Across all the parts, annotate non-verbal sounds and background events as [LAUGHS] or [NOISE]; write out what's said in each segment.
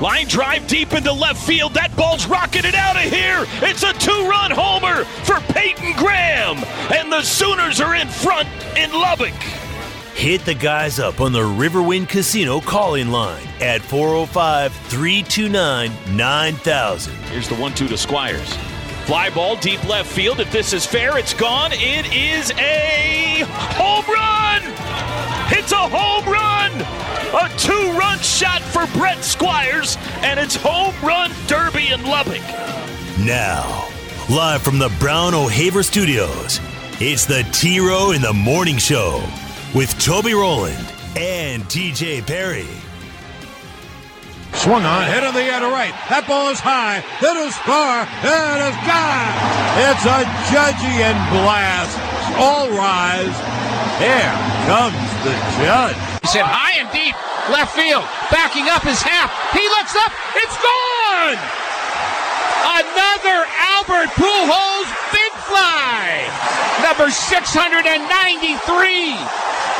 Line drive deep into left field. That ball's rocketed out of here. It's a two run homer for Peyton Graham. And the Sooners are in front in Lubbock. Hit the guys up on the Riverwind Casino calling line at 405 329 9000. Here's the 1 2 to Squires. Fly ball deep left field. If this is fair, it's gone. It is a home run! It's a home run! A two run shot for Brett Squires, and it's home run derby in Lubbock. Now, live from the Brown O'Haver Studios, it's the T Row in the Morning Show with Toby Rowland and TJ Perry. Swung on, hit in the air to right. That ball is high. It is far. It is gone. It's a Judgian blast. All rise. Here comes the judge. Said high and deep, left field. Backing up his half. He looks up. It's gone. Another Albert Pujols big fly. Number 693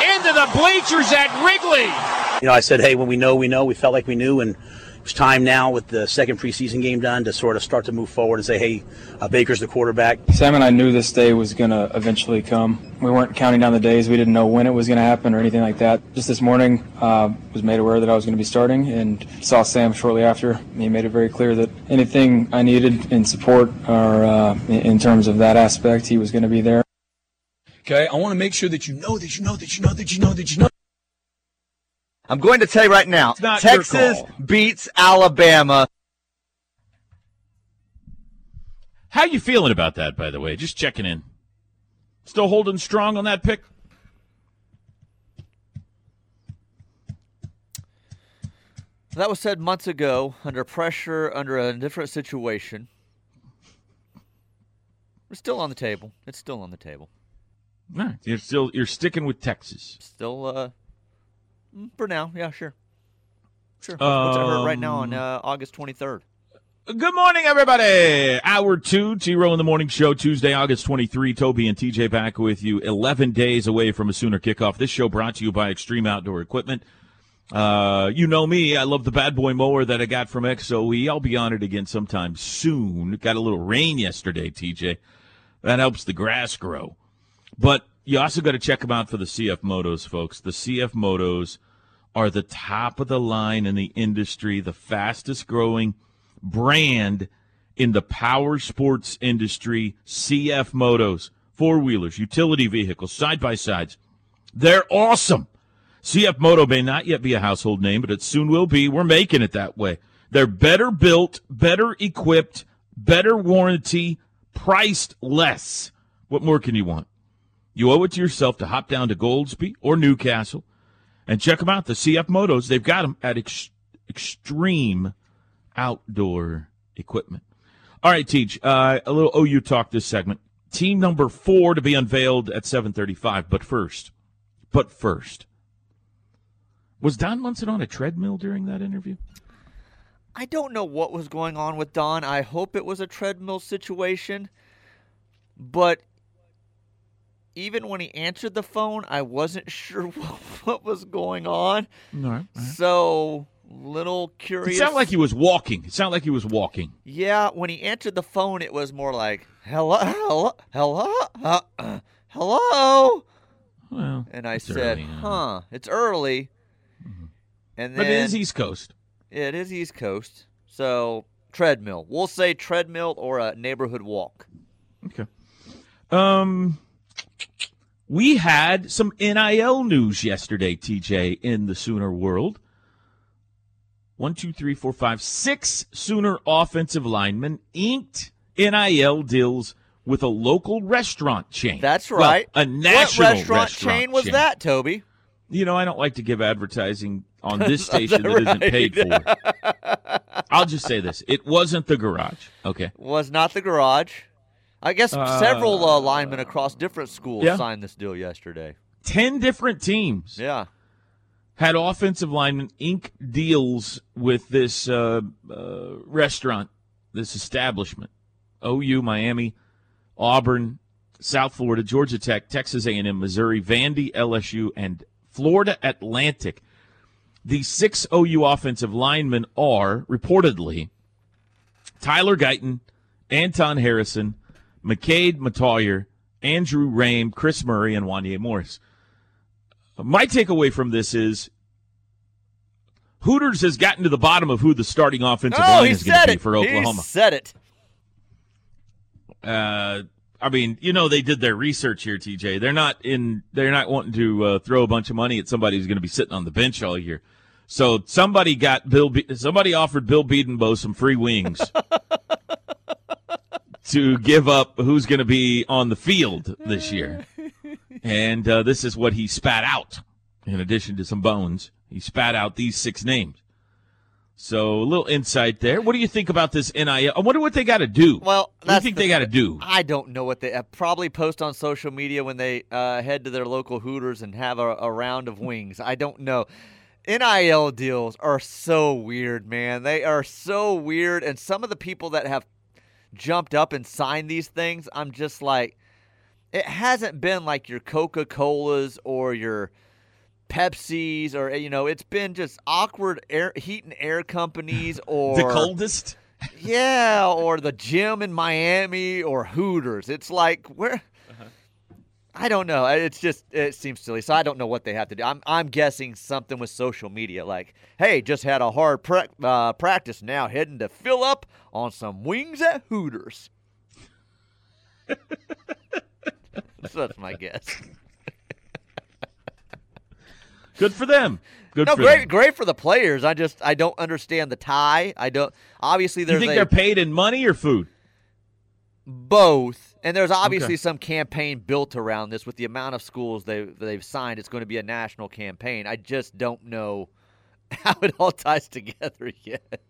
into the bleachers at Wrigley. You know, I said, hey, when we know, we know. We felt like we knew, and it's time now with the second preseason game done to sort of start to move forward and say, hey, uh, Baker's the quarterback. Sam and I knew this day was going to eventually come. We weren't counting down the days. We didn't know when it was going to happen or anything like that. Just this morning, uh, was made aware that I was going to be starting and saw Sam shortly after. He made it very clear that anything I needed in support or uh, in terms of that aspect, he was going to be there. Okay, I want to make sure that you know that you know that you know that you know that you know. I'm going to tell you right now, Texas beats Alabama. How you feeling about that, by the way? Just checking in. Still holding strong on that pick? That was said months ago, under pressure, under a different situation. It's still on the table. It's still on the table. No, you're still you're sticking with Texas. Still, uh, for now, yeah, sure, sure. What's it hurt right now on Um, uh, August twenty third? Good morning, everybody. Hour two, T Row in the Morning Show, Tuesday, August 23. Toby and TJ back with you 11 days away from a sooner kickoff. This show brought to you by Extreme Outdoor Equipment. Uh, you know me. I love the bad boy mower that I got from XOE. I'll be on it again sometime soon. Got a little rain yesterday, TJ. That helps the grass grow. But you also got to check them out for the CF Motos, folks. The CF Motos are the top of the line in the industry, the fastest growing brand in the power sports industry. CF Motos, four wheelers, utility vehicles, side by sides. They're awesome. CF Moto may not yet be a household name, but it soon will be. We're making it that way. They're better built, better equipped, better warranty, priced less. What more can you want? You owe it to yourself to hop down to Goldsby or Newcastle and check them out. The CF Motos, they've got them at ex- extreme outdoor equipment. All right, Teach, uh, a little OU talk this segment. Team number four to be unveiled at 735. But first, but first, was Don Munson on a treadmill during that interview? I don't know what was going on with Don. I hope it was a treadmill situation. But even when he answered the phone, I wasn't [LAUGHS] sure what, what was going on. All right. So, little curious. It sounded like he was walking. It sounded like he was walking. Yeah, when he answered the phone, it was more like, hello, hello, hello, uh, uh, [CLEARS THROAT] hello. Well, And I said, early, huh, it's early. And then But it is East Coast. It is East Coast. So, treadmill. We'll say treadmill or a neighborhood walk. Okay. Um, we had some NIL news yesterday, TJ, in the Sooner world. One, two, three, four, five, six Sooner offensive linemen inked NIL deals with a local restaurant chain. That's Well, right. a national what restaurant, chain was that, Toby? You know, I don't like to give advertising on [LAUGHS] this station that isn't paid for. [LAUGHS] I'll just say this: it wasn't the garage. Okay, Was not the garage. I guess several uh, linemen across different schools yeah. signed this deal yesterday. ten different teams Yeah. had offensive linemen ink deals with this uh, uh, restaurant, this establishment. OU, Miami, Auburn, South Florida, Georgia Tech, Texas A&M, Missouri, Vandy, LSU, and Florida Atlantic. The six OU offensive linemen are reportedly Tyler Guyton, Anton Harrison, McKade Mettauer, Andrew Raym, Chris Murray, and Wanya Morris. My takeaway from this is Hooters has gotten to the bottom of who the starting offensive Oh, line is going to be for Oklahoma. He said it. uh, I mean, you know, they did their research here, TJ. They're not in. They're not wanting to uh, throw a bunch of money at somebody who's going to be sitting on the bench all year. So somebody got Bill. Be- somebody offered Bill Bedenbaugh some free wings [LAUGHS] to give up who's going to be on the field this year, [LAUGHS] and uh, this is what he spat out. In addition to some bones, he spat out these six names. So a little insight there. What do you think about this NIL? I wonder what they got to do. Well, what do you think the- they got to do? I don't know what they uh, probably post on social media when they uh, head to their local Hooters and have a, a round of wings. I don't know. NIL deals are so weird, man. They are so weird, and some of the people that have jumped up and signed these things, I'm just like, it hasn't been like your Coca Colas or your Pepsis or you know, it's been just awkward air heat and air companies [LAUGHS] or the coldest. yeah, or the gym in Miami or Hooters. It's like where I don't know. It's just it seems silly. So I don't know what they have to do. I'm I'm guessing something with social media like, "Hey, just had a hard uh, practice now heading to fill up on some wings at Hooters." so [LAUGHS] that's my guess. Good for them. Good no, for great, them. great for the players. I just I don't understand the tie. I don't. Obviously, You there's think a, they're paid in money or food? both, and there's obviously Okay. some campaign built around this with the amount of schools they they've signed. It's going to be a national campaign. I just don't know [LAUGHS] how it all ties together [LAUGHS] yet.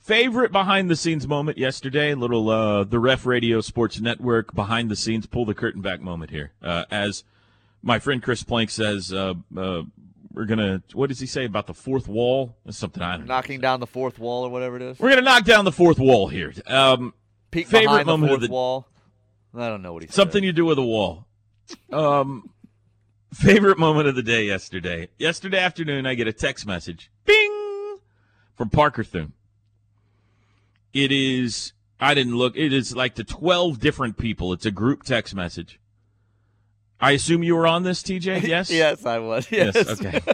Favorite behind the scenes moment yesterday, little uh, the Ref Radio Sports Network behind the scenes pull the curtain back moment here. Uh, as my friend Chris Plank says, uh, uh, we're gonna what does he say about the fourth wall? That's something I don't know. Knocking down the fourth wall or whatever it is. We're gonna knock down the fourth wall here. Um, Peek favorite moment of the- wall. I don't know what he said. something you do with a wall. Um, favorite moment of the day yesterday. Yesterday afternoon, I get a text message, bing, from Parker Thune. It is. I didn't look. It is like to twelve different people. It's a group text message. I assume you were on this, TJ. [LAUGHS] Yes. yes, I was. Yes. Okay. [LAUGHS]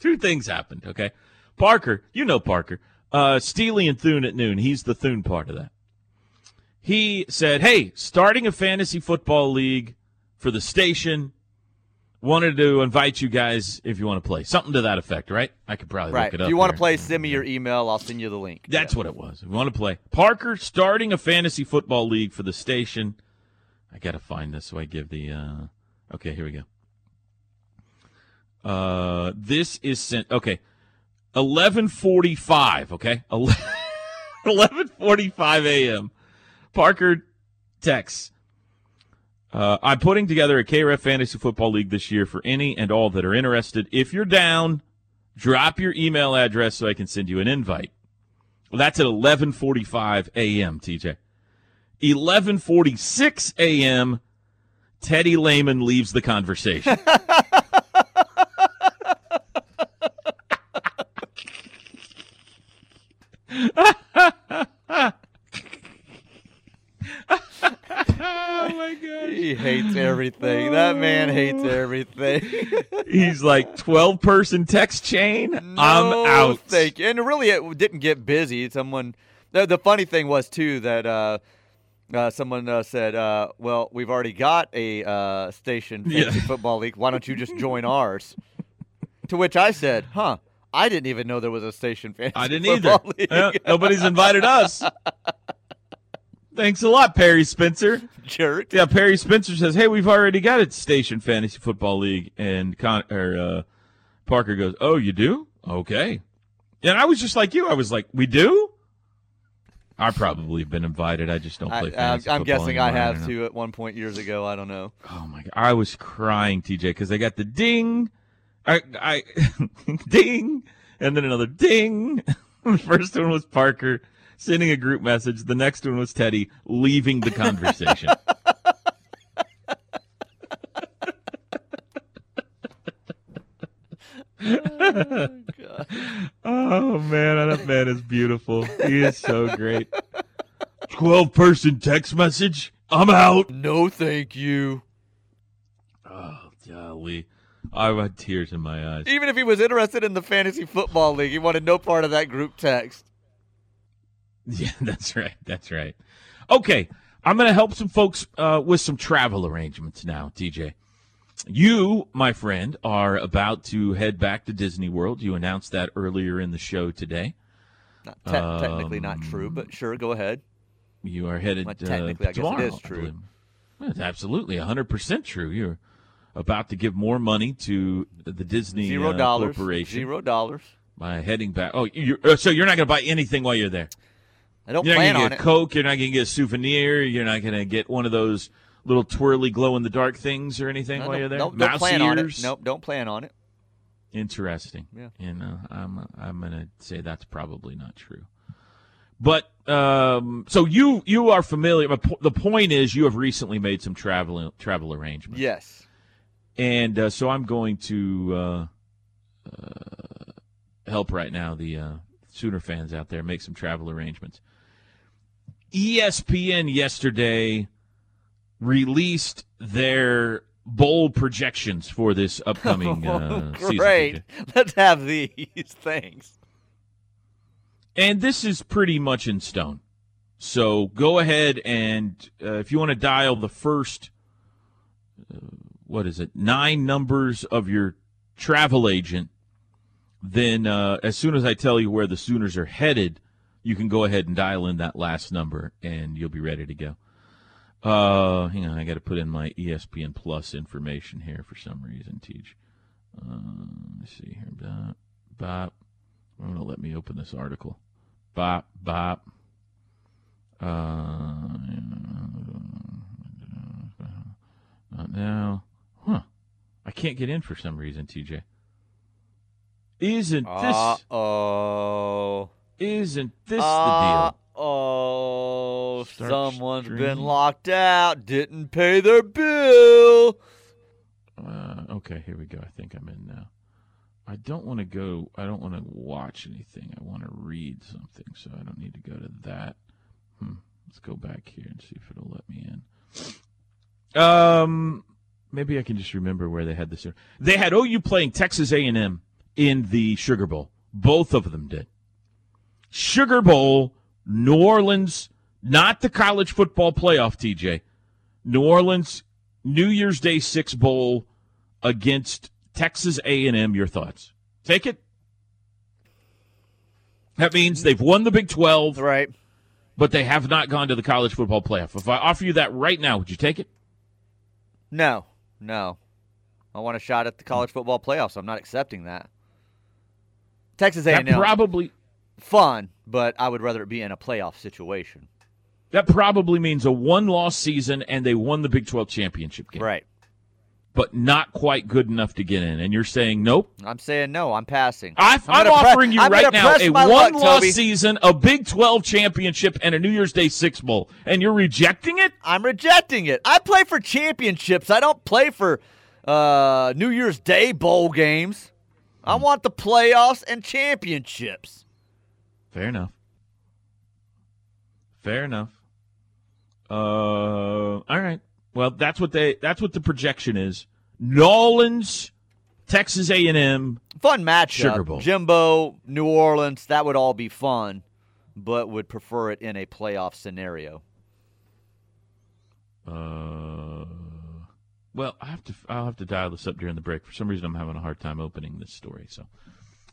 Two things happened. Okay. Parker, you know Parker. Uh, Steely and Thune at noon. He's the Thune part of that. He said, "Hey, starting a fantasy football league for the station. Wanted to invite you guys if you want to play. Something to that effect, right? I could probably Right. look it up. If you want to play, send me your email. I'll send you the link. That's what it was. We want to play. Parker starting a fantasy football league for the station. I got to find this so I give the. Uh... Okay, here we go. Uh, this is sent. Okay, eleven forty-five. Okay, [LAUGHS] eleven forty-five a.m. Parker texts. Uh, I'm putting together a KRF Fantasy Football League this year for any and all that are interested. If you're down, drop your email address so I can send you an invite. Well, that's at 11:45 a.m. TJ. 11:46 a.m. Teddy Lehman leaves the conversation. [LAUGHS] oh my god. He hates everything. That man hates everything. [LAUGHS] He's like 12 person text chain. I'm out. Thank you. And really, it didn't get busy. Someone. The, the funny thing was too that uh, uh, someone uh, said, uh, "Well, we've already got a uh, station fantasy Yeah. football league. Why don't you just join ours?" to which I said, "Huh." I didn't even know there was a station fantasy I didn't either. football league. Yeah, nobody's invited us. [LAUGHS] Thanks a lot, Perry Spencer. Jerk. Yeah, Perry Spencer says, "Hey, we've already got a station fantasy football league," and Con- or uh, Parker goes, "Oh, you do? Okay. And I was just like you. I was like, we do? I probably have been invited. I just don't play I, fantasy I'm football guessing I have don't too at one point years ago. I don't know. Oh my god, I was crying, TJ, because I got the ding, I, I [LAUGHS] ding, and then another ding. the [LAUGHS] first one was Parker sending a group message. The next one was Teddy leaving the conversation. [LAUGHS] [LAUGHS] oh man, oh, that man is beautiful. He is so great. Twelve person text message. I'm out. No, thank you. Oh, golly. I had tears in my eyes. Even if he was interested in the fantasy football league, he wanted no part of that group text. [LAUGHS] Yeah, that's right. That's right. Okay, I'm going to help some folks uh, with some travel arrangements now, TJ. You, my friend, are about to head back to Disney World. You announced that earlier in the show today. Not te- technically not true, but sure, go ahead. You are headed Well, uh, technically, I guess it tomorrow, is true. it's absolutely 100% true. You're about to give more money to the Disney Zero uh, dollars. Corporation Zero dollars. by heading back. Oh, you're, uh, so you're not going to buy anything while you're there? I don't You're not gonna on get it. Coke. You're not going to get a souvenir. You're not going to get one of those little twirly glow in the dark things or anything No, while you're there. Don't, don't plan on it. Nope, don't plan on it. Interesting. Yeah. You know, I'm I'm going to say that's probably not true. But um, so you you are familiar. The point is, you have recently made some travel travel arrangements. Yes. And uh, so I'm going to uh, uh, help right now the uh, Sooner fans out there make some travel arrangements. ESPN yesterday released their bold projections for this upcoming [LAUGHS] uh, season. Great. Let's have these. [LAUGHS] Thanks. And this is pretty much in stone. So go ahead and uh, if you want to dial the first, uh, what is it, nine numbers of your travel agent, then uh, as soon as I tell you where the Sooners are headed, you can go ahead and dial in that last number and you'll be ready to go. Uh, hang on, I got to put in my ESPN Plus information here for some reason, Teach. Uh, let's see here. Bop, bop. I'm going to let me open this article. Bop, bop. Uh, not now. Huh. I can't get in for some reason, TJ. Isn't this oh. Isn't this Uh the deal? oh. Start Someone's been locked out. Didn't pay their bill. Uh, okay, here we go. I think I'm in now. I don't want to go. I don't want to watch anything. I want to read something, so I don't need to go to that. Hmm. Let's go back here and see if it'll let me in. Um, maybe I can just remember where they had this. They had OU playing Texas A&M in the Sugar Bowl. Both of them did. Sugar Bowl, New Orleans, not the college football playoff. TJ, New Orleans, New Year's Day Six Bowl against Texas A&M. Your thoughts? Take it. That means they've won the Big Twelve, Right. but they have not gone to the college football playoff. If I offer you that right now, would you take it? No. No. I want a shot at the college football playoffs. I'm not accepting that. Texas A&M probably fun, but I would rather it be in a playoff situation. that probably means a one-loss season, and they won the Big Twelve championship game, Right. but not quite good enough to get in. And you're saying nope. I'm saying no. I'm passing. I, pre- offering you I'm right now a one-loss Toby. season, a Big 12 championship, and a New Year's Day Six Bowl, and you're rejecting it? I'm rejecting it. I play for championships. I don't play for uh, New Year's Day bowl games. I Hmm. want the playoffs and championships. Fair enough. Fair enough. Uh, all right. Well, that's what they. That's what the projection is. Nolans, Texas A and M. Fun matchup. Sugar Bowl. Jimbo, New Orleans, that would all be fun, but would prefer it in a playoff scenario. Uh, well, I have to. I'll have to dial this up during the break. For some reason, I'm having a hard time opening this story, so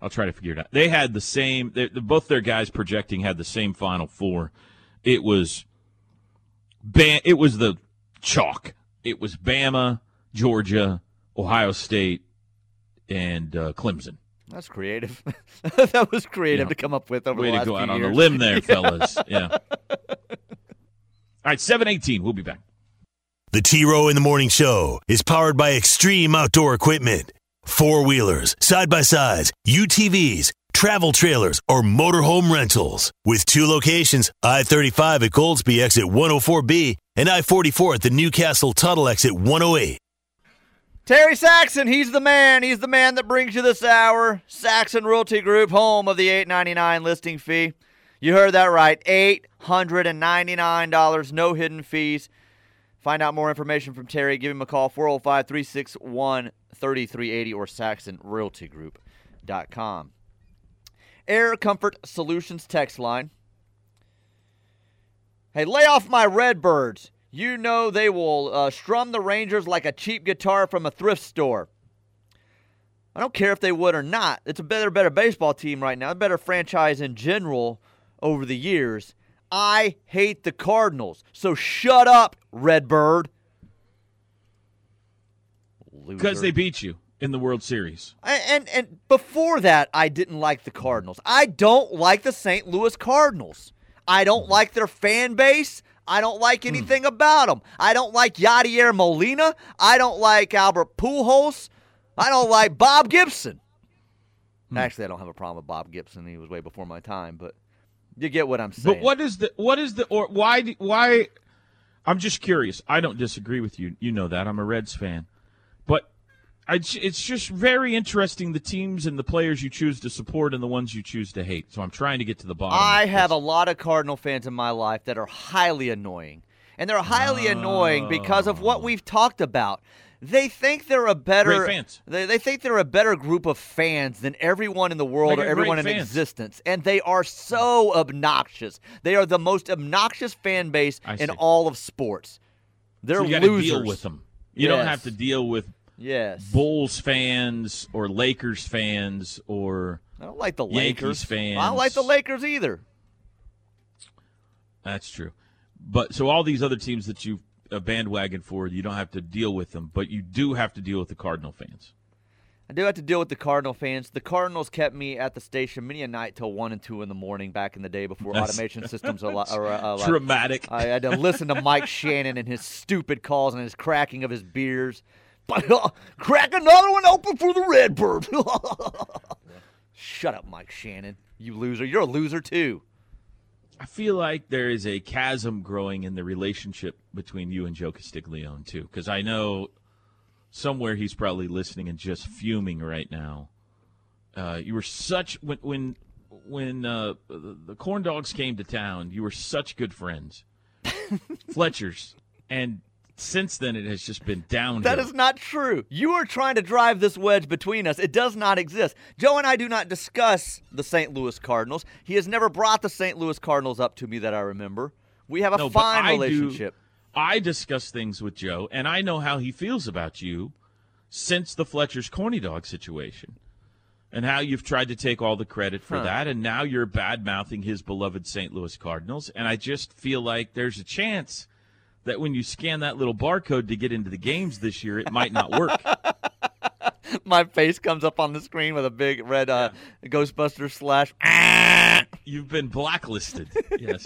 I'll try to figure it out. They had the same. They, both their guys projecting had the same Final Four. It was, Ba- It was the chalk. It was Bama, Georgia, Ohio State, and uh, Clemson. That's creative. [LAUGHS] that was creative Yeah. to come up with over Way the to go few out on years. the limb there, [LAUGHS] fellas. Yeah. All right, 718. We'll be back. The T Row in the Morning Show is powered by Extreme Outdoor Equipment. Four wheelers, side by sides, UTVs, travel trailers, or motorhome rentals. With two locations I 35 at Goldsby exit 104B and I 44 at the Newcastle Tuttle exit 108. Terry Saxon, he's the man. He's the man that brings you this hour. Saxon Realty Group, home of the eight ninety nine listing fee. You heard that right. $899, no hidden fees. Find out more information from Terry. Give him a call, 405 361 3380 or SaxonRealtyGroup.com. Air Comfort Solutions text line. Hey, lay off my Redbirds. You know they will uh, strum the Rangers like a cheap guitar from a thrift store. I don't care if they would or not. It's a better, better baseball team right now, a better franchise in general over the years. I hate the Cardinals, so shut up, Redbird. Because they beat you in the World Series. And, and and before that, I didn't like the Cardinals. I don't like the St. Louis Cardinals. I don't hmm. like their fan base. I don't like hmm. anything about them. I don't like Yadier Molina. I don't like Albert Pujols. I don't like Bob Gibson. Hmm. Actually, I don't have a problem with Bob Gibson. He was way before my time, but you get what I'm saying. But what is the what is the or why why? I'm just curious. I don't disagree with you. You know that I'm a Reds fan, it's just very interesting the teams and the players you choose to support and the ones you choose to hate. So I'm trying to get to the bottom. I have a lot of Cardinal fans in my life that are highly annoying. And they're highly annoying because of what oh. we've talked about. They think they're a better. They, they think they're a better group of fans than everyone in the world or everyone in fans. existence. And they are so obnoxious. They are the most obnoxious fan base in all of sports. They're So you losers. deal with them. You don't have to deal with Yes. Bulls fans or Lakers fans or I don't like the Yankees Lakers. fans. I don't like the Lakers either. That's true. But so all these other teams that you a bandwagon for, you don't have to deal with them, but you do have to deal with the Cardinal fans. I do have to deal with the Cardinal fans. The Cardinals kept me at the station many a night till one and two in the morning back in the day before That's- automation [LAUGHS] systems are, are, uh. Dramatic. I had to listen to Mike Shannon and his stupid calls and his cracking of his beers. But crack another one open for the Redbird. [LAUGHS] Shut up, Mike Shannon. You loser. You're a loser too. I feel like there is a chasm growing in the relationship between you and Joe Castiglione too, because I know somewhere he's probably listening and just fuming right now. Uh, you were such when when when uh, the, the corn dogs came to town. You were such good friends, [LAUGHS] Fletcher's, and since then it has just been downhill. That is not true. You are trying to drive this wedge between us. It does not exist. Joe and I do not discuss the St. Louis Cardinals. He has never brought the St. Louis Cardinals up to me that I remember. We have a No, fine I do- relationship. I discuss things with Joe, and I know how he feels about you since the Fletcher's corny dog situation, and how you've tried to take all the credit for Huh. that, and now you're bad mouthing his beloved St. Louis Cardinals. And I just feel like there's a chance that when you scan that little barcode to get into the games this year, it might not work. [LAUGHS] My face comes up on the screen with a big red uh, Ghostbuster slash. [LAUGHS] You've been blacklisted. Yes.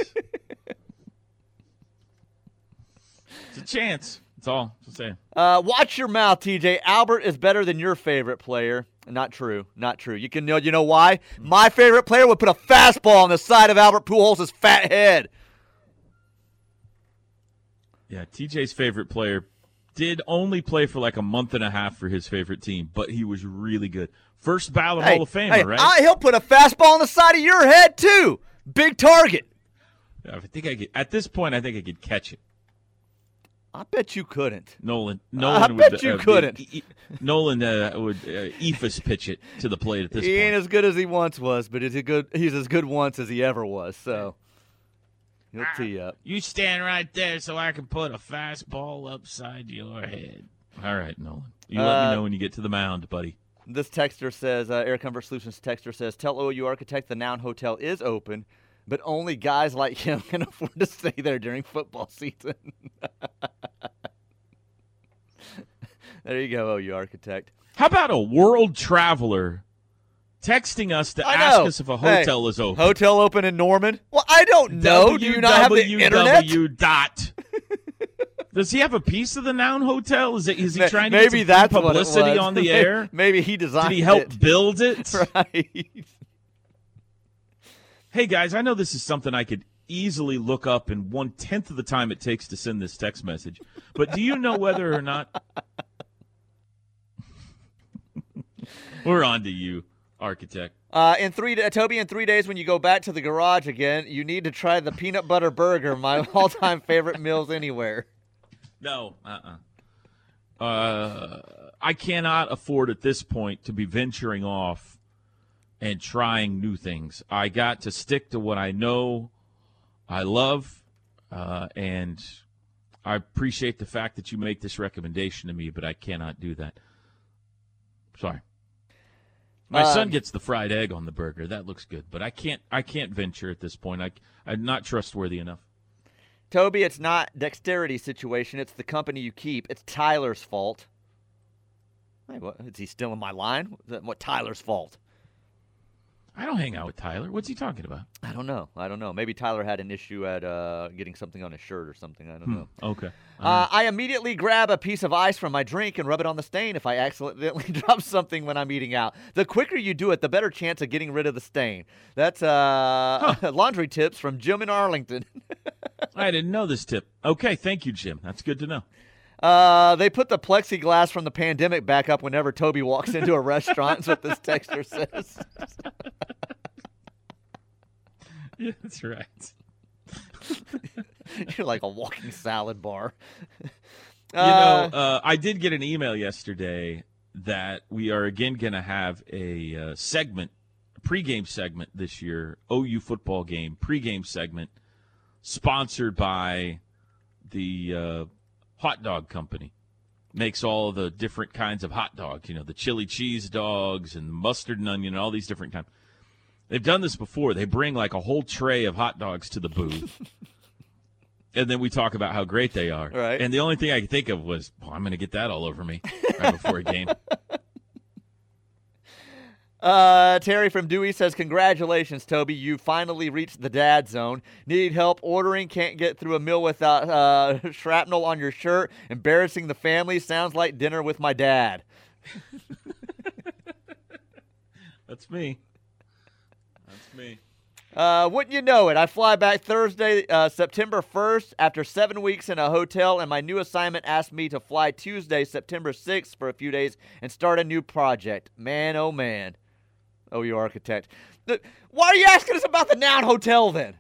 it's a chance. That's all I'm saying. Uh, watch your mouth, TJ. Albert is better than your favorite player. Not true. Not true. You can know. You know why? My favorite player would put a fastball on the side of Albert Pujols' fat head. Yeah, TJ's favorite player did only play for like a month and a half for his favorite team, but he was really good. First ballot Hey, Hall of Famer, hey, right? I, he'll put a fastball on the side of your head too. Big target. I think I could. At this point, I think I could catch it. I bet you couldn't. Nolan. I Nolan. bet would, you uh, couldn't. E- E- Nolan uh, would uh, eephus pitch it to the plate at this he point. ain't as good as he once was, but he's a good. He's as good once as he ever was. So he'll tee up. You stand right there so I can put a fastball upside your head. All right, Nolan. You let Uh, me know when you get to the mound, buddy. This texter says, uh, Air Comfort Solutions texter says, tell OU Architect the Noun Hotel is open, but only guys like him [LAUGHS] can afford to stay there during football season. [LAUGHS] there you go, OU Architect. How about a world traveler texting us to ask us if a Hey, hotel is open. Hotel open in Norman? Well, I don't know. Do you not have the internet? www dot. [LAUGHS] Does he have a piece of the Noun Hotel? Is it? Is he trying to maybe get some that's free what it publicity on the [LAUGHS] air? maybe he designed it. Did he help it. build it? [LAUGHS] Right. Hey guys, I know this is something I could easily look up in one tenth of the time it takes to send this text message. But do you know whether or not we're on to you, architect? Uh, in three, da- Toby, in three days when you go back to the garage again, you need to try the peanut butter burger, my [LAUGHS] all-time favorite meals anywhere. No, uh-uh. Uh, I cannot afford at this point to be venturing off and trying new things. I got to stick to what I know I love, uh, and I appreciate the fact that you make this recommendation to me, but I cannot do that. Sorry. My son Um, gets the fried egg on the burger. That looks good, but I can't. I can't venture at this point. I, I'm not trustworthy enough. Toby, it's not dexterity situation. It's the company you keep. It's Tyler's fault. Hey, what, is he still in my line? What Tyler's fault? I don't hang out with Tyler. What's he talking about? I don't know. I don't know. Maybe Tyler had an issue at uh, getting something on his shirt or something. I don't know. Okay. Uh, I immediately grab a piece of ice from my drink and rub it on the stain if I accidentally [LAUGHS] drop something when I'm eating out. The quicker you do it, the better chance of getting rid of the stain. That's uh, [LAUGHS] laundry tips from Jim in Arlington. [LAUGHS] I didn't know this tip. Okay, thank you, Jim. That's good to know. Uh, they put the plexiglass from the pandemic back up whenever Toby walks into a [LAUGHS] restaurant. Is what this texter says. Yeah, [LAUGHS] that's right. [LAUGHS] You're like a walking salad bar. You Uh, know, uh, I did get an email yesterday that we are again going to have a uh, segment, a pregame segment this year, OU football game pregame segment, sponsored by the uh, hot dog company. Makes all the different kinds of hot dogs, you know, the chili cheese dogs and mustard and onion and all these different kinds. They've done this before. They bring like a whole tray of hot dogs to the booth. [LAUGHS] and then we talk about how great they are. Right. And the only thing I could think of was, oh, I'm going to get that all over me right before a game. [LAUGHS] Uh, Terry from Dewey says, Congratulations, Toby. You finally reached the dad zone. Need help ordering? Can't get through a meal without uh, [LAUGHS] shrapnel on your shirt. Embarrassing the family. Sounds like dinner with my dad. That's me. That's me. Uh, wouldn't you know it? I fly back Thursday, uh, September 1st, after seven weeks in a hotel, and my new assignment asked me to fly Tuesday, September 6th, for a few days and start a new project. Man, oh man. Oh, you architect. Why are you asking us about the Noun Hotel then?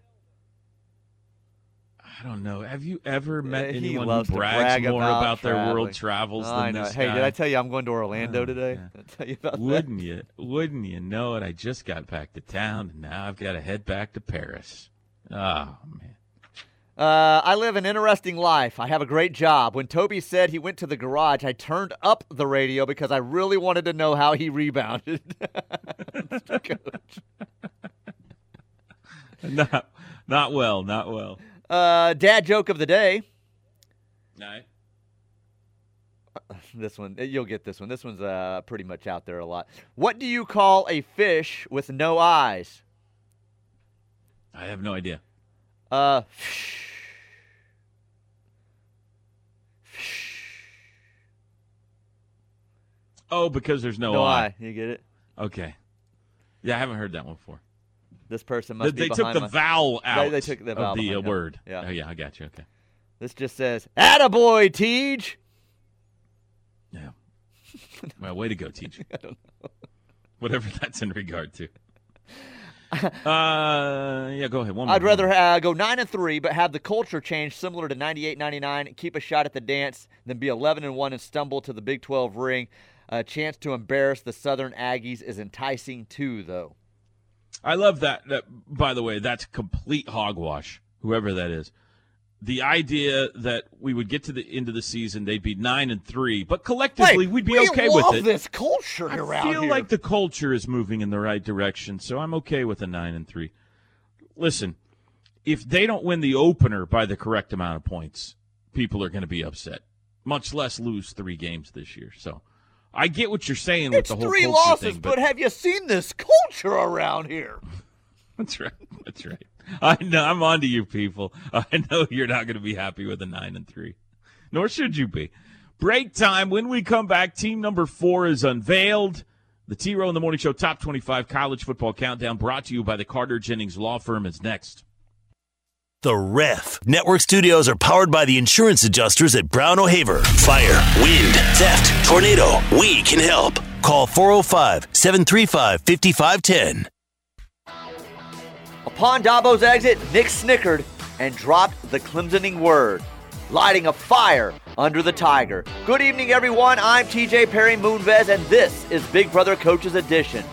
I don't know. Have you ever met Uh, anyone who brags brag more about about, their world travels I than this Hey, guy? did I tell you I'm going to Orlando Oh, today? yeah. [LAUGHS] Tell you about that? Wouldn't you? Wouldn't you know it? I just got back to town, and now I've got to head back to Paris. Oh man. Uh, I live an interesting life. I have a great job. When Toby said he went to the garage, I turned up the radio because I really wanted to know how he rebounded. [LAUGHS] Coach. [LAUGHS] Not, not well. Not well. Uh, dad joke of the day. No. This one, you'll get this one. This one's uh, pretty much out there a lot. What do you call a fish with no eyes? I have no idea. Uh, Oh, because there's no, no eye. eye. You get it? Okay. Yeah, I haven't heard that one before. This person They, must they be took behind the my- vowel out They, they took the vowel of the uh, word. Yeah. Oh, yeah, I got you. Okay. This just says, "Attaboy, Teej." Yeah. Well, way to go, teacher. [LAUGHS] Whatever that's in regard to. Uh, yeah, go ahead. One more. I'd rather uh, go nine and three, but have the culture change similar to 98 99, keep a shot at the dance, than be 11 and one and stumble to the Big 12 ring. A chance to embarrass the Southern Aggies is enticing too, though. I love that. That by the way, that's complete hogwash. Whoever that is, the idea that we would get to the end of the season, they'd be nine and three, but collectively we'd be we okay with it. this culture I around feel here. like the culture is moving in the right direction, so I'm okay with a nine and three. Listen, if they don't win the opener by the correct amount of points, people are going to be upset. Much less lose three games this year. So I get what you're saying with the whole three culture losses, thing, but have you seen this culture around here? [LAUGHS] That's right. That's right. I know. I'm on to you, people. I know you're not going to be happy with a nine and three, nor should you be. Break time. When we come back, team number four is unveiled. The T Row in the Morning Show Top 25 College Football Countdown, brought to you by the Carter Jennings Law Firm, is next. The Ref. Network studios are powered by the insurance adjusters at Brown O'Haver. Fire, wind, theft, tornado. We can help. Call 405 735 5510. Upon Dabo's exit, Nick snickered and dropped the Clemsoning word, lighting a fire under the Tiger. Good evening, everyone. I'm TJ Perry Moonves, and this is Big Brother Coaches Edition.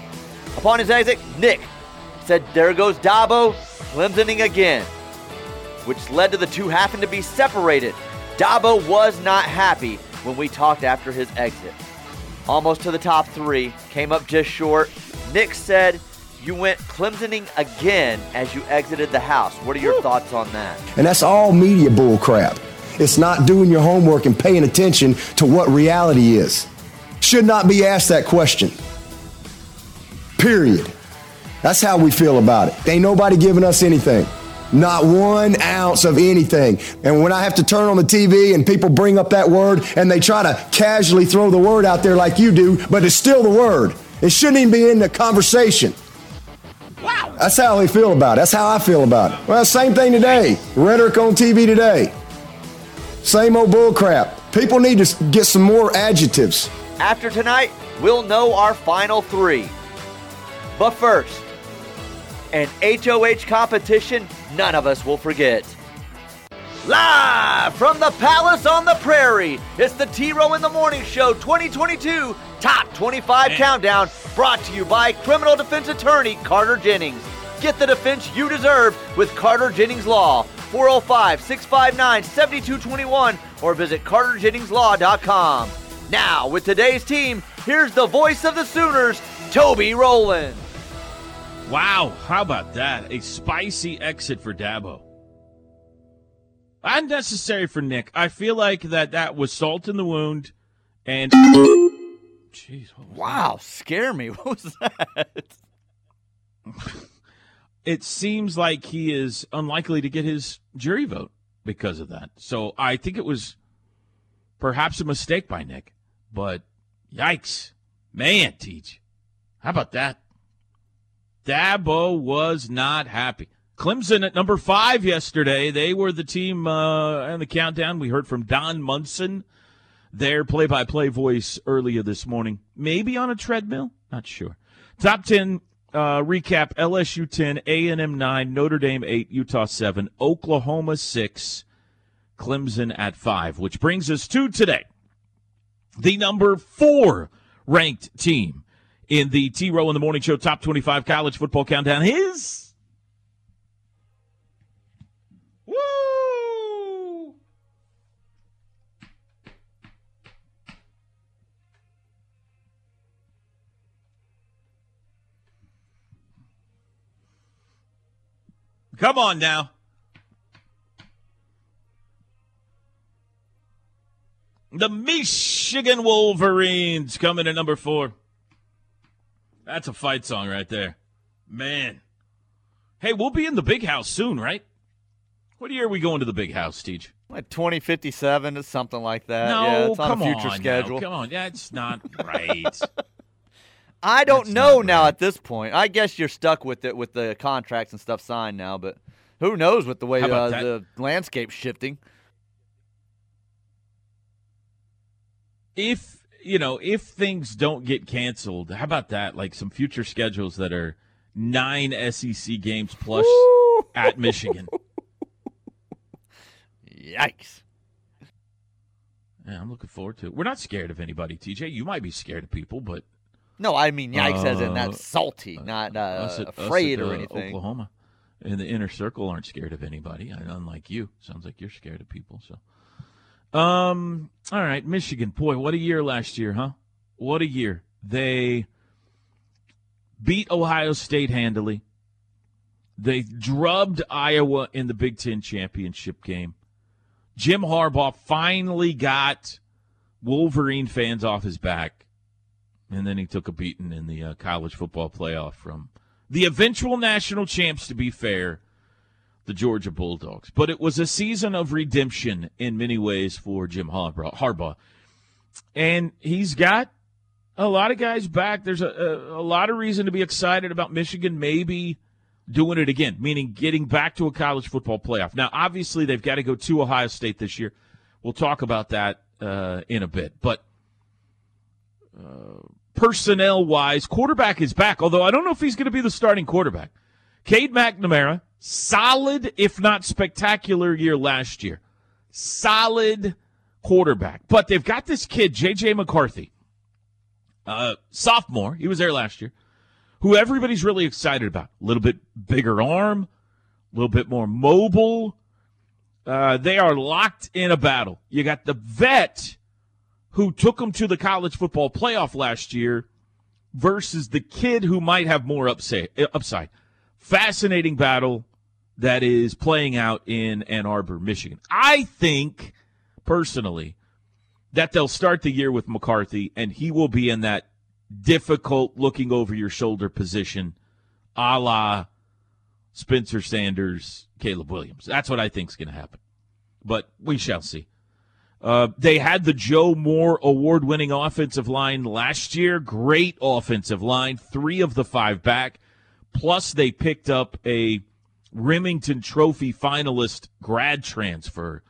Upon his exit, Nick said, There goes Dabo, Clemsoning again, which led to the two having to be separated. Dabo was not happy when we talked after his exit. Almost to the top three, came up just short. Nick said, you went Clemsoning again as you exited the house. What are your Woo. thoughts on that? And that's all media bull crap. It's not doing your homework and paying attention to what reality is. Should not be asked that question. Period. That's how we feel about it. Ain't nobody giving us anything. Not one ounce of anything. And when I have to turn on the TV and people bring up that word and they try to casually throw the word out there like you do, but it's still the word. It shouldn't even be in the conversation. Wow. That's how they feel about it. That's how I feel about it. Well, same thing today. Rhetoric on TV today. Same old bull crap. People need to get some more adjectives. After tonight, we'll know our final three. But first, an HOH competition none of us will forget. Live from the Palace on the Prairie, it's the T Row in the Morning Show 2022 Top 25 Man. Countdown, brought to you by criminal defense attorney Carter Jennings. Get the defense you deserve with Carter Jennings Law. 405 659 7221 or visit carterjenningslaw.com. Now, with today's team, here's the voice of the Sooners, Toby Rowland. Wow, how about that? A spicy exit for Dabo. Unnecessary for Nick. I feel like that that was salt in the wound and Jeez, wow, that? scare me. [LAUGHS] What was that? [LAUGHS] it seems like he is unlikely to get his jury vote because of that. So I think it was perhaps a mistake by Nick, but yikes. Man, Teach. How about that? Dabo was not happy. Clemson at number five yesterday. They were the team uh, the countdown. We heard from Don Munson their play by play voice earlier this morning. Maybe on a treadmill? Not sure. Top 10 uh, recap LSU 10, A&M 9, Notre Dame 8, Utah 7, Oklahoma 6, Clemson at 5, which brings us to today. The number four ranked team in the T Row in the Morning Show Top 25 College Football Countdown is Come on now. The Michigan Wolverines coming at number four. That's a fight song right there. Man. Hey, we'll be in the big house soon, right? What year are we going to the big house, Steve? Like 2057 or something like that. No, yeah, it's on come a future on schedule. Now. Come on. That's not [LAUGHS] right. I don't That's know now right. at this point. I guess you're stuck with it with the contracts and stuff signed now, but who knows with the way uh, the landscape's shifting. If you know, if things don't get canceled, how about that? Like some future schedules that are nine SEC games plus at Michigan. Yikes. Yeah, I'm looking forward to it. We're not scared of anybody, TJ. You might be scared of people, but no, I mean yikes uh, as in not uh, salty, not uh, at, afraid at, or uh, anything. Oklahoma in the inner circle aren't scared of anybody, unlike you. Sounds like you're scared of people. So, um, all right, Michigan. Boy, what a year last year, huh? What a year. They beat Ohio State handily. They drubbed Iowa in the Big Ten championship game. Jim Harbaugh finally got Wolverine fans off his back. and then he took a beating in the uh, college football playoff from the eventual national champs. To be fair, the Georgia Bulldogs, but it was a season of redemption in many ways for Jim Harbaugh, and he's got a lot of guys back. There's a, a, a lot of reason to be excited about Michigan maybe doing it again, meaning getting back to a college football playoff. Now, obviously, they've got to go to Ohio State this year. We'll talk about that uh, in a bit. But uh, personnel wise, quarterback is back, although I don't know if he's going to be the starting quarterback. Cade McNamara, solid, if not spectacular year last year. Solid quarterback. But they've got this kid, J.J. McCarthy, uh, sophomore. He was there last year who everybody's really excited about. A little bit bigger arm, a little bit more mobile. Uh, they are locked in a battle. You got the vet who took them to the college football playoff last year versus the kid who might have more upside. upside. Fascinating battle that is playing out in Ann Arbor, Michigan. I think, personally, that they'll start the year with McCarthy and he will be in that difficult looking over your shoulder position, a la Spencer Sanders, Caleb Williams. That's what I think is going to happen. But we shall see. Uh, they had the Joe Moore award winning offensive line last year. Great offensive line, three of the five back. Plus, they picked up a Remington Trophy finalist grad transfer.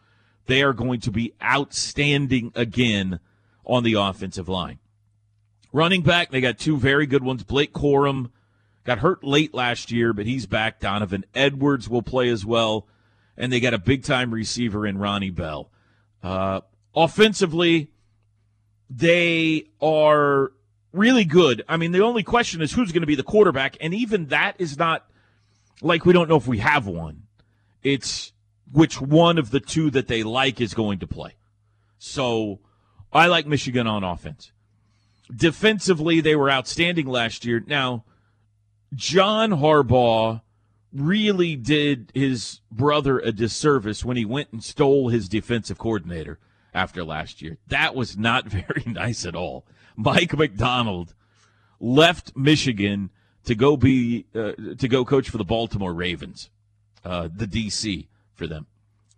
They are going to be outstanding again on the offensive line. Running back, they got two very good ones. Blake Corum got hurt late last year, but he's back. Donovan Edwards will play as well. And they got a big time receiver in Ronnie Bell. Uh, offensively, they are really good. I mean, the only question is who's going to be the quarterback. And even that is not like we don't know if we have one. It's which one of the two that they like is going to play. So I like Michigan on offense. Defensively, they were outstanding last year. Now, John Harbaugh really did his brother a disservice when he went and stole his defensive coordinator after last year. That was not [LAUGHS] very nice at all. Mike Macdonald left Michigan to go be uh, to go coach for the Baltimore Ravens, uh, the DC for them.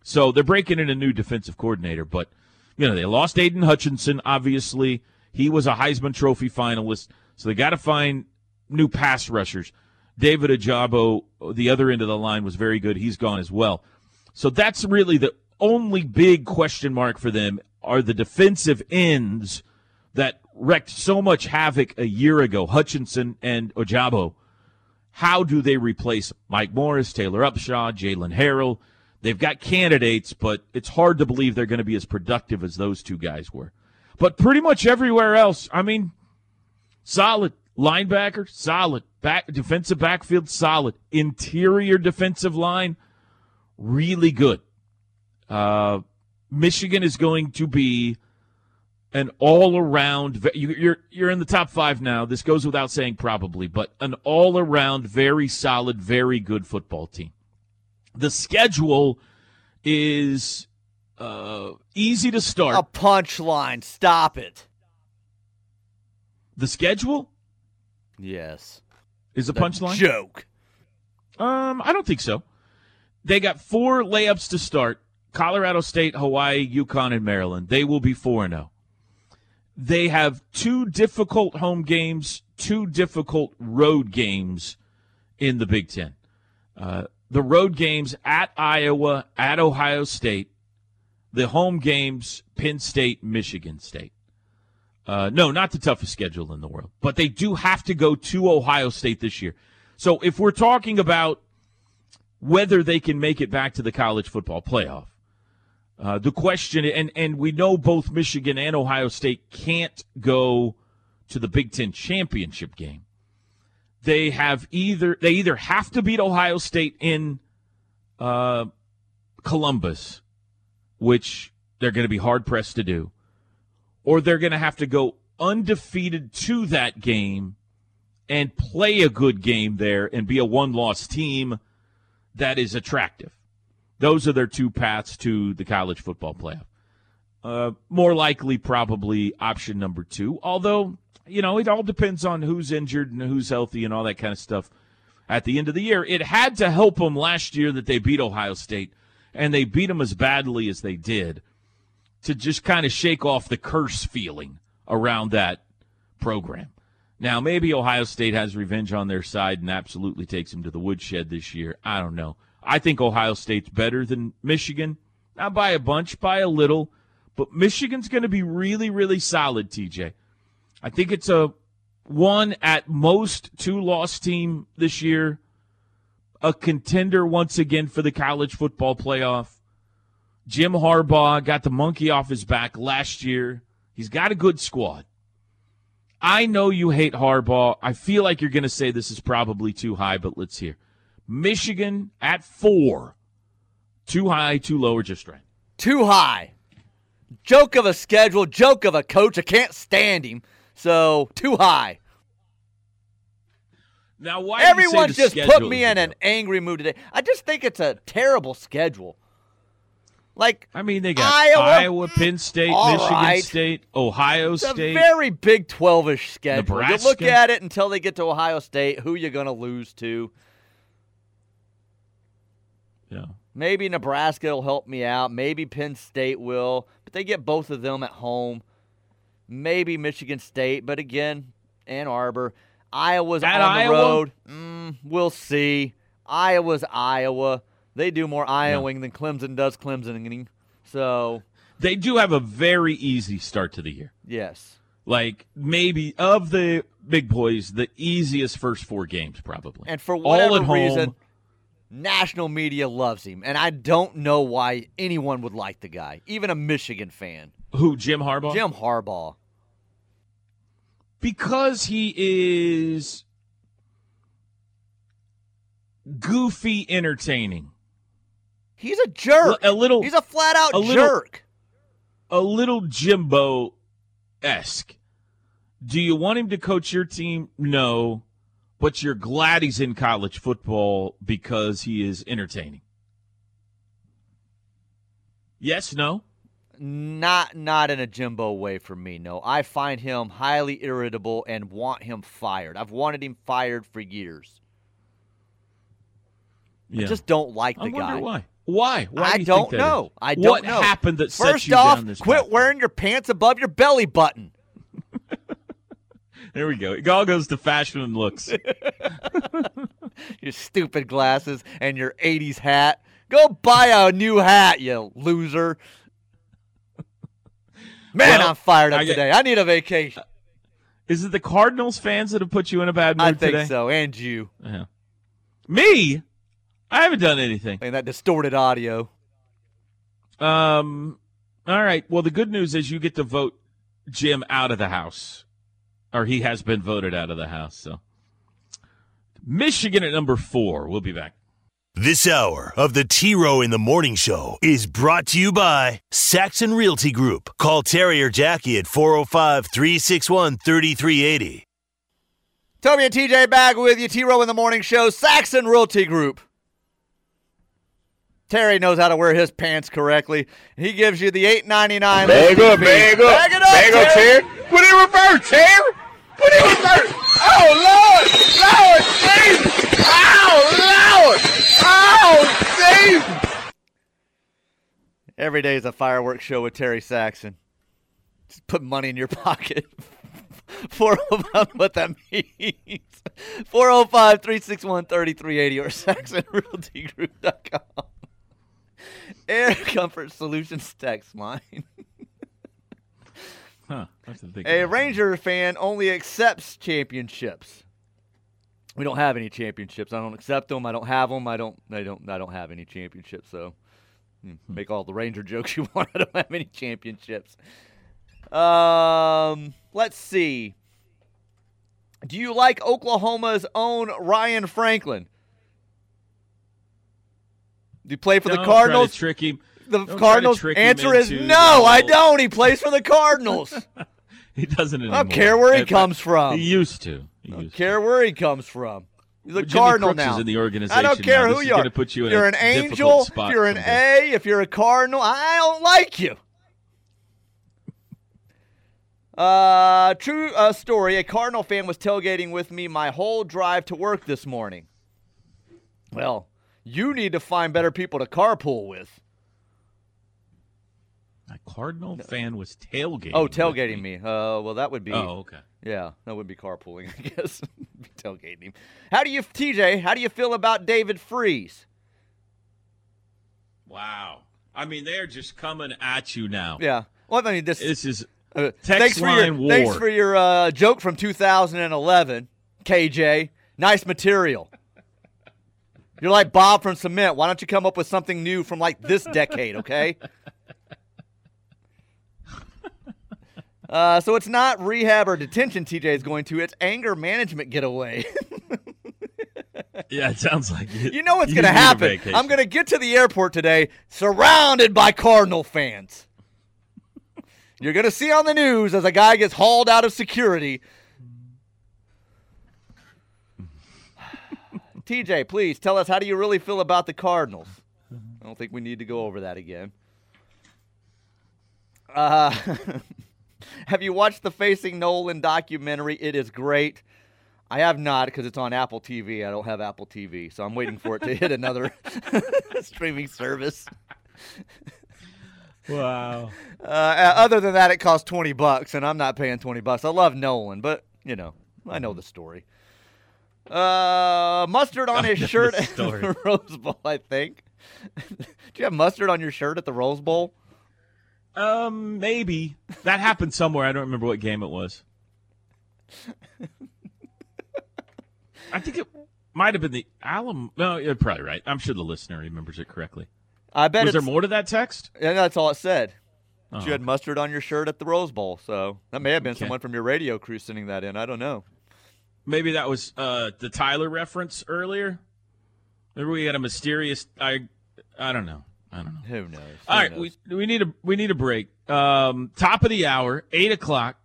So they're breaking in a new defensive coordinator, but you know they lost Aidan Hutchinson, obviously. He was a Heisman Trophy finalist, so they got to find new pass rushers. David Ojabo, the other end of the line, was very good. He's gone as well. So that's really the only big question mark for them are the defensive ends that wrecked so much havoc a year ago, Hutchinson and Ojabo. How do they replace Mike Morris, Taylor Upshaw, Jaylen Harrell? They've got candidates, but it's hard to believe they're going to be as productive as those two guys were. But pretty much everywhere else, I mean, solid linebacker, solid back defensive backfield, solid interior defensive line, really good. Uh, Michigan is going to be an all-around. You're you're in the top five now. This goes without saying, probably, but an all-around, very solid, very good football team. The schedule is uh, easy to start. A punchline. Stop it. The schedule? Yes. Is a punchline? Joke. Um, I don't think so. They got four layups to start. Colorado State, Hawaii, UConn, and Maryland. They will be 4 0. They have two difficult home games, two difficult road games in the Big Ten. Uh, the road games at Iowa, at Ohio State, the home games Penn State, Michigan State. Uh, no, not the toughest schedule in the world, but they do have to go to Ohio State this year. So if we're talking about whether they can make it back to the college football playoff, uh, the question, and, and we know both Michigan and Ohio State can't go to the Big Ten championship game. They have either they either have to beat Ohio State in uh, Columbus which they're going to be hard pressed to do, or they're going to have to go undefeated to that game and play a good game there and be a one loss team that is attractive. Those are their two paths to the college football playoff. Uh, more likely, probably option number two. Although you know, it all depends on who's injured and who's healthy and all that kind of stuff at the end of the year. It had to help them last year that they beat Ohio State, and they beat them as badly as they did to just kind of shake off the curse feeling around that program. Now, maybe Ohio State has revenge on their side and absolutely takes them to the woodshed this year. I don't know. I think Ohio State's better than Michigan. Not by a bunch, by a little. But Michigan's going to be really, really solid, TJ. I think it's a one at most two loss team this year, a contender once again for the college football playoff. Jim Harbaugh got the monkey off his back last year. He's got a good squad. I know you hate Harbaugh. I feel like you're going to say this is probably too high, but let's hear. Michigan at four. Too high, too low, or just right? Too high. Joke of a schedule, joke of a coach. I can't stand him. So, too high. Now, why Everyone just put me in an angry mood today. I just think it's a terrible schedule. Like I mean, they got Iowa, Iowa Penn State, Michigan right. State, Ohio It's a State. very Big 12-ish schedule. You look at it until they get to Ohio State, who you going to lose to? Yeah. Maybe Nebraska will help me out. Maybe Penn State will, but they get both of them at home. Maybe Michigan State, but again, Ann Arbor. Iowa's At on Iowa? the road. Mm, we'll see. Iowa's Iowa. They do more Iowing than Clemson does Clemsoning. So, They do have a very easy start to the year. yes. Like maybe of the big boys, the easiest first four games probably. And for All whatever at home. reason, national media loves him. And I don't know why anyone would like the guy, even a Michigan fan. Who Jim Harbaugh? Jim Harbaugh. because he is goofy entertaining. He's a jerk. A little He's a flat out a little- jerk. a little Jimbo esque. Do you want him to coach your team? No. But you're glad he's in college football because he is entertaining. Yes, no? Not not in a Jimbo way for me. No, I find him highly irritable and want him fired. I've wanted him fired for years. Yeah. I just don't like the I guy. why. Why? Why I do think know. is? I don't what know. happened that set First you off, down this quit path? wearing your pants above your belly button. [LAUGHS] There we go. It all goes to fashion and looks. [LAUGHS] your stupid glasses and your 80s hat. Go buy a new hat, you loser. Man, Well, I'm fired up I get- today. I need a vacation. Is it the Cardinals fans that have put you in a bad mood I think today? so. And you. Yeah. Me? I haven't done anything. And that distorted audio. Um. All right. Well, the good news is you get to vote Jim out of the house, or he has been voted out of the house. So, Michigan at number four. We'll be back. This hour of the T Row in the Morning Show is brought to you by Saxon Realty Group. Call Terry or Jackie at 405 361 3380. Toby and TJ back with you. T Row in the morning show. Saxon Realty Group. Terry knows how to wear his pants correctly. He gives you the eight ninety nine. Bag up, bag up. Bag it up, Bag up, Terry. Terry. Put it in reverse, Terry. Put it in reverse. Oh, Lord. Lord, Jesus. Oh, Lord. Oh, Jesus. Every day is a fireworks show with Terry Saxon. Just put money in your pocket. [LAUGHS] 405, what that means. 405 361 3380 or SaxonRealtyGroup.com. Air Comfort Solutions text line. [LAUGHS] Huh. A Ranger fan only accepts championships. We don't have any championships. I don't accept them. I don't have them. I don't. I don't. I don't have any championships. So hmm, make all the Ranger jokes [LAUGHS] you want. I don't have any championships. Um, let's see. Do you like Oklahoma's own Ryan Franklin? Do you play for Don't the Cardinals? trick him. The Don't Cardinals answer is no, I don't. He plays for the Cardinals. [LAUGHS] He doesn't anymore. I don't care where he comes from. He used to. He I don't used care where he comes from. He's a Well, Jimmy Cardinal Crooks now. in the organization I don't care now. who This you are. put you if you're an angel, if you're an someday. A, if you're a Cardinal, I don't like you. Uh, true uh, story. A Cardinal fan was tailgating with me my whole drive to work this morning. Well, you need to find better people to carpool with. A Cardinal fan was tailgating. Oh, tailgating me. Uh, well, that would be. Oh, okay. Yeah, that would be carpooling, [LAUGHS] I guess. Be tailgating him. How do you, TJ? How do you feel about David Freese? Wow. I mean, they're just coming at you now. Yeah. Well, I mean, this This is Uh, text thanks for your, war. Thanks for your uh, joke from 2011, KJ. Nice material. You're like Bob from Cement. Why don't you come up with something new from like this decade, okay? Uh, so it's not rehab or detention TJ is going to. It's anger management getaway. yeah, it sounds like [LAUGHS] it. you know what's going to happen. I'm going to get to the airport today surrounded by Cardinal fans. You're going to see on the news as a guy gets hauled out of security. [SIGHS] TJ, please tell us how do you really feel about the Cardinals? I don't think we need to go over that again. Uh, [LAUGHS] have you watched the Facing Nolan documentary? It is great. I have not because it's on Apple TV. I don't have Apple TV, so I'm waiting for it to hit another [LAUGHS] streaming service. Wow. Uh, uh, other than that, it costs twenty bucks, and I'm not paying twenty bucks. I love Nolan, but you know, I know the story. Uh, mustard on his shirt at the [LAUGHS] Rose Bowl. I think. [LAUGHS] Do you have mustard on your shirt at the Rose Bowl? Um, maybe that happened somewhere. I don't remember what game it was. I think it might have been the Alum. No, you're probably right. I'm sure the listener remembers it correctly. I bet Was there more to that text? Yeah, that's all it said. Oh, you had mustard on your shirt at the Rose Bowl, so that may have been Okay. someone from your radio crew sending that in. I don't know. Maybe that was uh, the Tyler reference earlier. Maybe we had a mysterious. I I don't know. I don't know. Who knows? All Who right, knows? we we need a we need a break. Um, top of the hour, eight o'clock.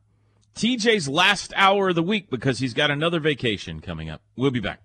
TJ's last hour of the week because he's got another vacation coming up. We'll be back.